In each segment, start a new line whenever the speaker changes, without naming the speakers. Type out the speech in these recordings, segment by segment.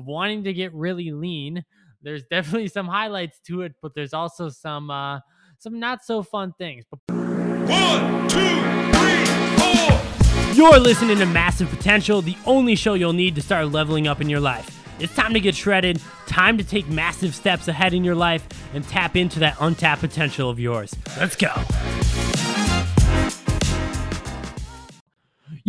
of wanting to get really lean. There's definitely some highlights to it, but there's also some uh, some not so fun things.
One, two, three, four.
You're listening to Massive Potential, the only show you'll need to start leveling up in your life. It's time to get shredded, time to take massive steps ahead in your life, and tap into that untapped potential of yours. Let's go.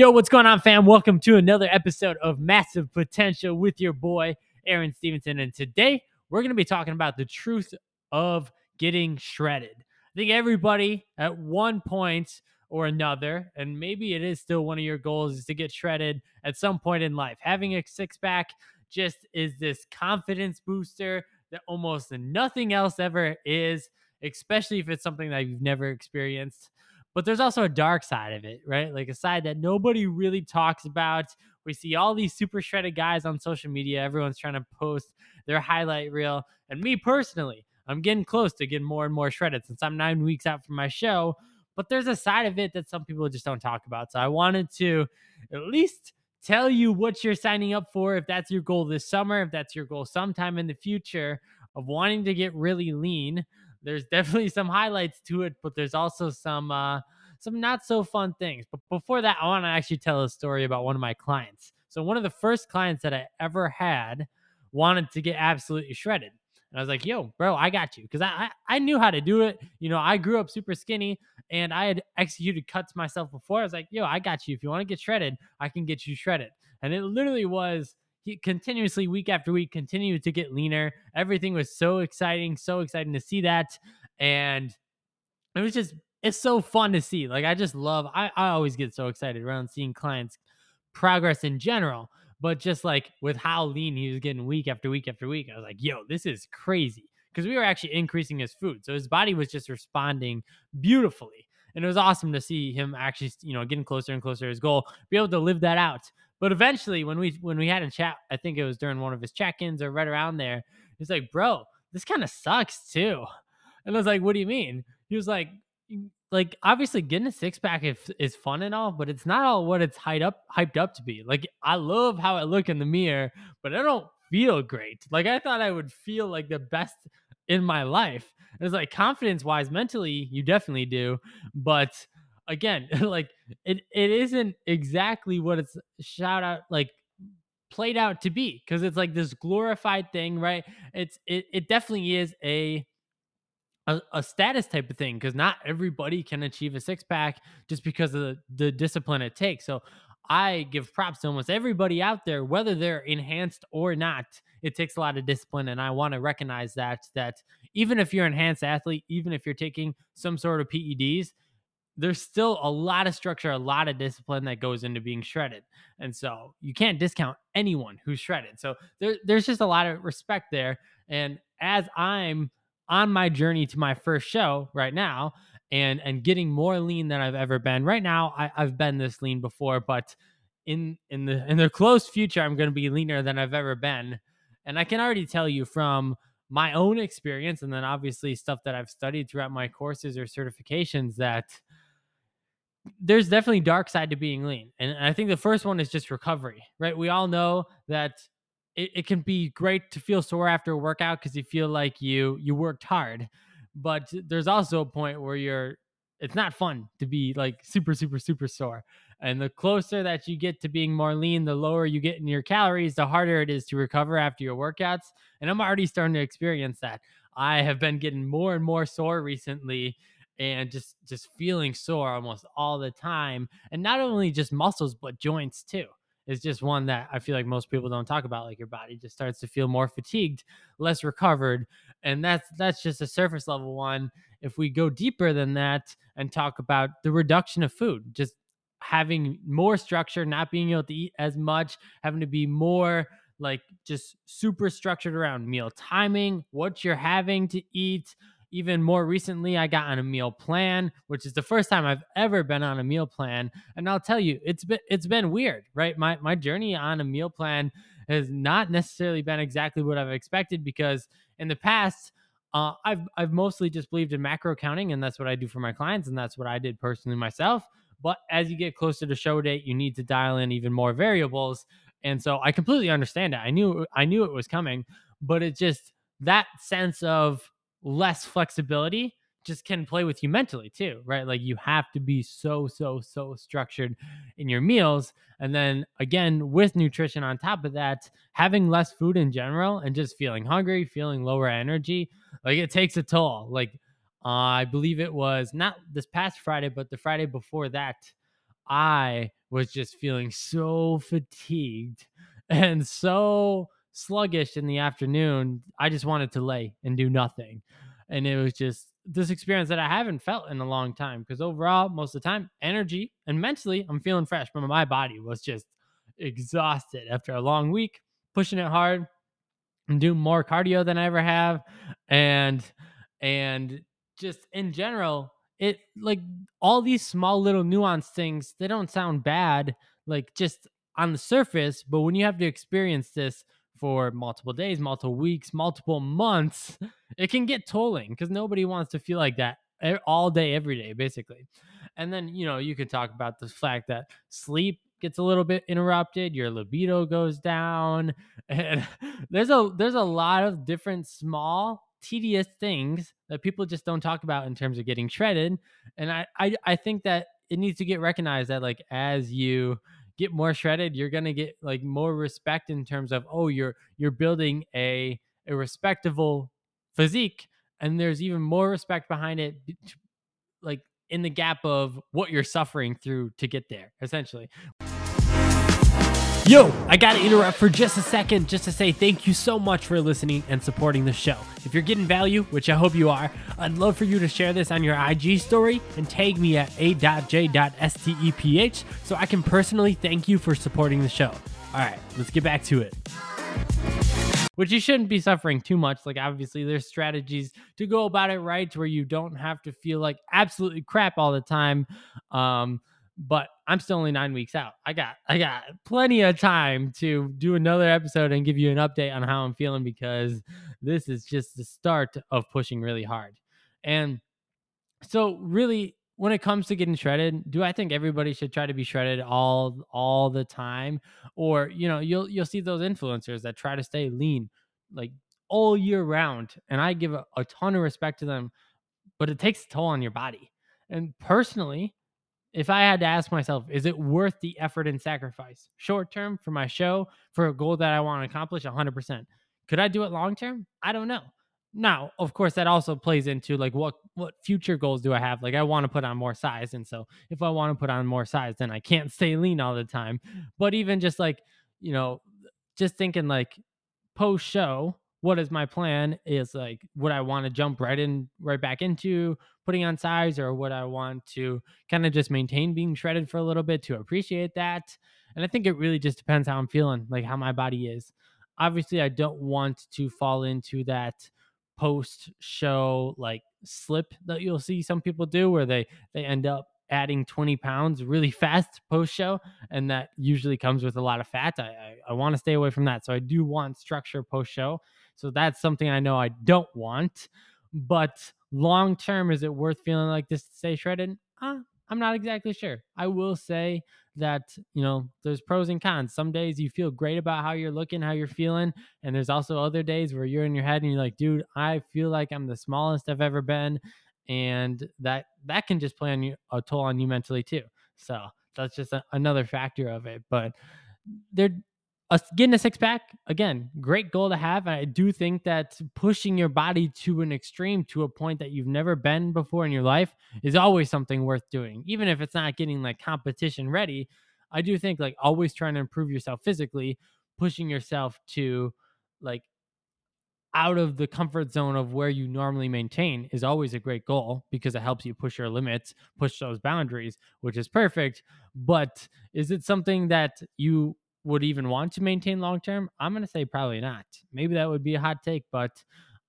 Yo, what's going on, fam? Welcome to another episode of Massive Potential with your boy, Aaron Stephenson. And today we're going to be talking about the truth of getting shredded. I think everybody at one point or another, and maybe it is still one of your goals, is to get shredded at some point in life. Having a six pack just is this confidence booster that almost nothing else ever is, especially if it's something that you've never experienced. But there's also a dark side of it, right? Like a side that nobody really talks about. We see all these super shredded guys on social media. Everyone's trying to post their highlight reel. And me personally, I'm getting close to getting more and more shredded since I'm nine weeks out from my show. But there's a side of it that some people just don't talk about. So I wanted to at least tell you what you're signing up for if that's your goal this summer, if that's your goal sometime in the future of wanting to get really lean. There's definitely some highlights to it, but there's also some uh some not so fun things. But before that, I want to actually tell a story about one of my clients. So one of the first clients that I ever had wanted to get absolutely shredded. And I was like, yo, bro, I got you. Cause I, I, I knew how to do it. You know, I grew up super skinny and I had executed cuts myself before. I was like, yo, I got you. If you want to get shredded, I can get you shredded. And it literally was he continuously week after week continued to get leaner. Everything was so exciting, so exciting to see that. And it was just it's so fun to see. Like I just love I, I always get so excited around seeing clients progress in general. But just like with how lean he was getting week after week after week, I was like, yo, this is crazy. Because we were actually increasing his food. So his body was just responding beautifully. And it was awesome to see him actually, you know, getting closer and closer to his goal, be able to live that out. But eventually, when we when we had a chat, I think it was during one of his check-ins or right around there, he's like, "Bro, this kind of sucks too." And I was like, "What do you mean?" He was like, mm, "Like obviously getting a six pack is, is fun and all, but it's not all what it's hyped up hyped up to be. Like I love how I look in the mirror, but I don't feel great. Like I thought I would feel like the best in my life. It's like confidence wise, mentally, you definitely do, but." Again, like it it isn't exactly what it's shout out like played out to be because it's like this glorified thing, right? It's it it definitely is a a, a status type of thing because not everybody can achieve a six pack just because of the, the discipline it takes. So I give props to almost everybody out there, whether they're enhanced or not. It takes a lot of discipline, and I want to recognize that. That even if you're an enhanced athlete, even if you're taking some sort of PEDs, there's still a lot of structure, a lot of discipline that goes into being shredded. And so you can't discount anyone who's shredded. So there, there's just a lot of respect there. And as I'm on my journey to my first show right now and and getting more lean than I've ever been. Right now, I, I've been this lean before, but in in the in the close future, I'm gonna be leaner than I've ever been. And I can already tell you from my own experience and then obviously stuff that I've studied throughout my courses or certifications that there's definitely dark side to being lean. And I think the first one is just recovery, right? We all know that it, it can be great to feel sore after a workout because you feel like you you worked hard. But there's also a point where you're it's not fun to be like super, super, super sore. And the closer that you get to being more lean, the lower you get in your calories, the harder it is to recover after your workouts. And I'm already starting to experience that. I have been getting more and more sore recently and just just feeling sore almost all the time and not only just muscles but joints too is just one that I feel like most people don't talk about like your body just starts to feel more fatigued less recovered and that's that's just a surface level one. If we go deeper than that and talk about the reduction of food just having more structure not being able to eat as much having to be more like just super structured around meal timing what you're having to eat even more recently, I got on a meal plan, which is the first time I've ever been on a meal plan. And I'll tell you, it's been it's been weird, right? My my journey on a meal plan has not necessarily been exactly what I've expected because in the past, uh, I've I've mostly just believed in macro counting, and that's what I do for my clients, and that's what I did personally myself. But as you get closer to show date, you need to dial in even more variables. And so I completely understand it. I knew I knew it was coming, but it just that sense of less flexibility just can play with you mentally too, right? Like you have to be so, so, so structured in your meals. And then again, with nutrition on top of that, having less food in general and just feeling hungry, feeling lower energy, like it takes a toll. Like uh, I believe it was not this past Friday, but the Friday before that, I was just feeling so fatigued and so sluggish in the afternoon. I just wanted to lay and do nothing. And it was just this experience that I haven't felt in a long time because overall, most of the time, energy and mentally, I'm feeling fresh, but my body was just exhausted after a long week, pushing it hard. I'm doing more cardio than I ever have. And, and just in general, it like all these small little nuanced things, they don't sound bad, like just on the surface, but when you have to experience this for multiple days, multiple weeks, multiple months, it can get tolling because nobody wants to feel like that all day, every day, basically. And then, you know, you could talk about the fact that sleep gets a little bit interrupted, your libido goes down, and there's a there's a lot of different small tedious things that people just don't talk about in terms of getting shredded. And I I, I think that it needs to get recognized that like as you get more shredded, you're gonna get like more respect in terms of oh you're you're building a a respectable physique, and there's even more respect behind it, like in the gap of what you're suffering through to get there, essentially. Yo, I gotta interrupt for just a second just to say thank you so much for listening and supporting the show. If you're getting value, which I hope you are, I'd love for you to share this on your IG story and tag me at a.j.steph so I can personally thank you for supporting the show. All right, let's get back to it. Which you shouldn't be suffering too much. Like, obviously, there's strategies to go about it right where you don't have to feel like absolutely crap all the time. Um, but I'm still only nine weeks out. I got I got plenty of time to do another episode and give you an update on how I'm feeling because this is just the start of pushing really hard. And so really when it comes to getting shredded, do I think everybody should try to be shredded all all the time? Or, you know, you'll you'll see those influencers that try to stay lean like all year round. And I give a, a ton of respect to them, but it takes a toll on your body. And personally, if I had to ask myself, is it worth the effort and sacrifice? Short term for my show, for a goal that I want to accomplish, 100%. Could I do it long term? I don't know. Now, of course, that also plays into like what what future goals do I have? Like I want to put on more size, and so if I want to put on more size, then I can't stay lean all the time. But even just like you know, just thinking like post show, what is my plan? Is like would I want to jump right in right back into putting on size, or would I want to kind of just maintain being shredded for a little bit to appreciate that? And I think it really just depends how I'm feeling, like how my body is. Obviously, I don't want to fall into that post show like slip that you'll see some people do where they they end up adding 20 pounds really fast post show and that usually comes with a lot of fat i i, I want to stay away from that so i do want structure post show so that's something i know i don't want but long term is it worth feeling like this to stay shredded? Uh, i'm not exactly sure. I will say that you know there's pros and cons. Some days you feel great about how you're looking how you're feeling and there's also other days where you're in your head and you're like dude i feel like i'm the smallest i've ever been and that that can just play on you a toll on you mentally too. So that's just a, another factor of it but they're uh, getting a six pack again great goal to have and i do think that pushing your body to an extreme to a point that you've never been before in your life is always something worth doing even if it's not getting like competition ready i do think like always trying to improve yourself physically pushing yourself to like out of the comfort zone of where you normally maintain is always a great goal because it helps you push your limits, push those boundaries, which is perfect. But is it something that you would even want to maintain long term? I'm going to say probably not. Maybe that would be a hot take, but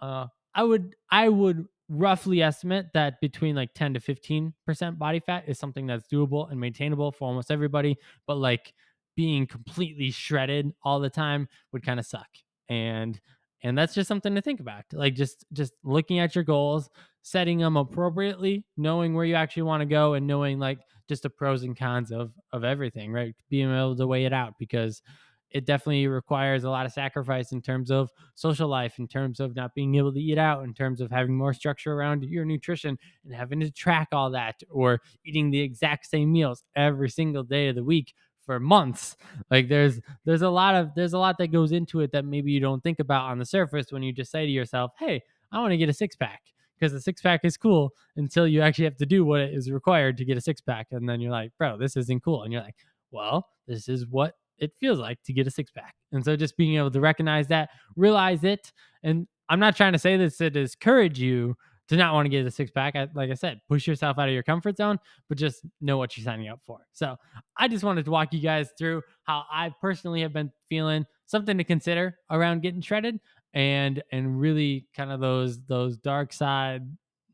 uh, I would I would roughly estimate that between like 10 to 15% body fat is something that's doable and maintainable for almost everybody, but like being completely shredded all the time would kind of suck. And and that's just something to think about like just just looking at your goals setting them appropriately knowing where you actually want to go and knowing like just the pros and cons of of everything right? Being able to weigh it out because it definitely requires a lot of sacrifice in terms of social life, in terms of not being able to eat out, in terms of having more structure around your nutrition and having to track all that or eating the exact same meals every single day of the week for months. Like there's there's a lot of there's a lot that goes into it that maybe you don't think about on the surface when you just say to yourself hey i want to get a six pack because the six pack is cool until you actually have to do what is required to get a six pack and then you're like bro this isn't cool and you're like well this is what it feels like to get a six pack and so just being able to recognize that realize it and i'm not trying to say this to discourage you to not want to get a six pack. I, like I said, push yourself out of your comfort zone, but just know what you're signing up for. So I just wanted to walk you guys through how I personally have been feeling something to consider around getting shredded and and really kind of those those dark side,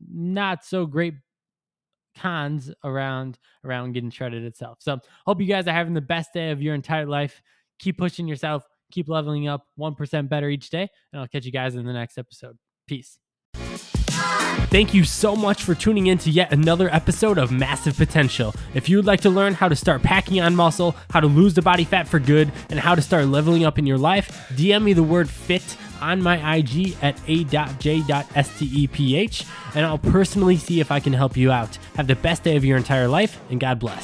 not so great cons around around getting shredded itself. So hope you guys are having the best day of your entire life. Keep pushing yourself, keep leveling up 1% better each day, and I'll catch you guys in the next episode. Peace. Thank you so much for tuning in to yet another episode of Massive Potential. If you would like to learn how to start packing on muscle, how to lose the body fat for good, and how to start leveling up in your life, DM me the word fit on my IG at a.j.steph, and I'll personally see if I can help you out. Have the best day of your entire life, and God bless.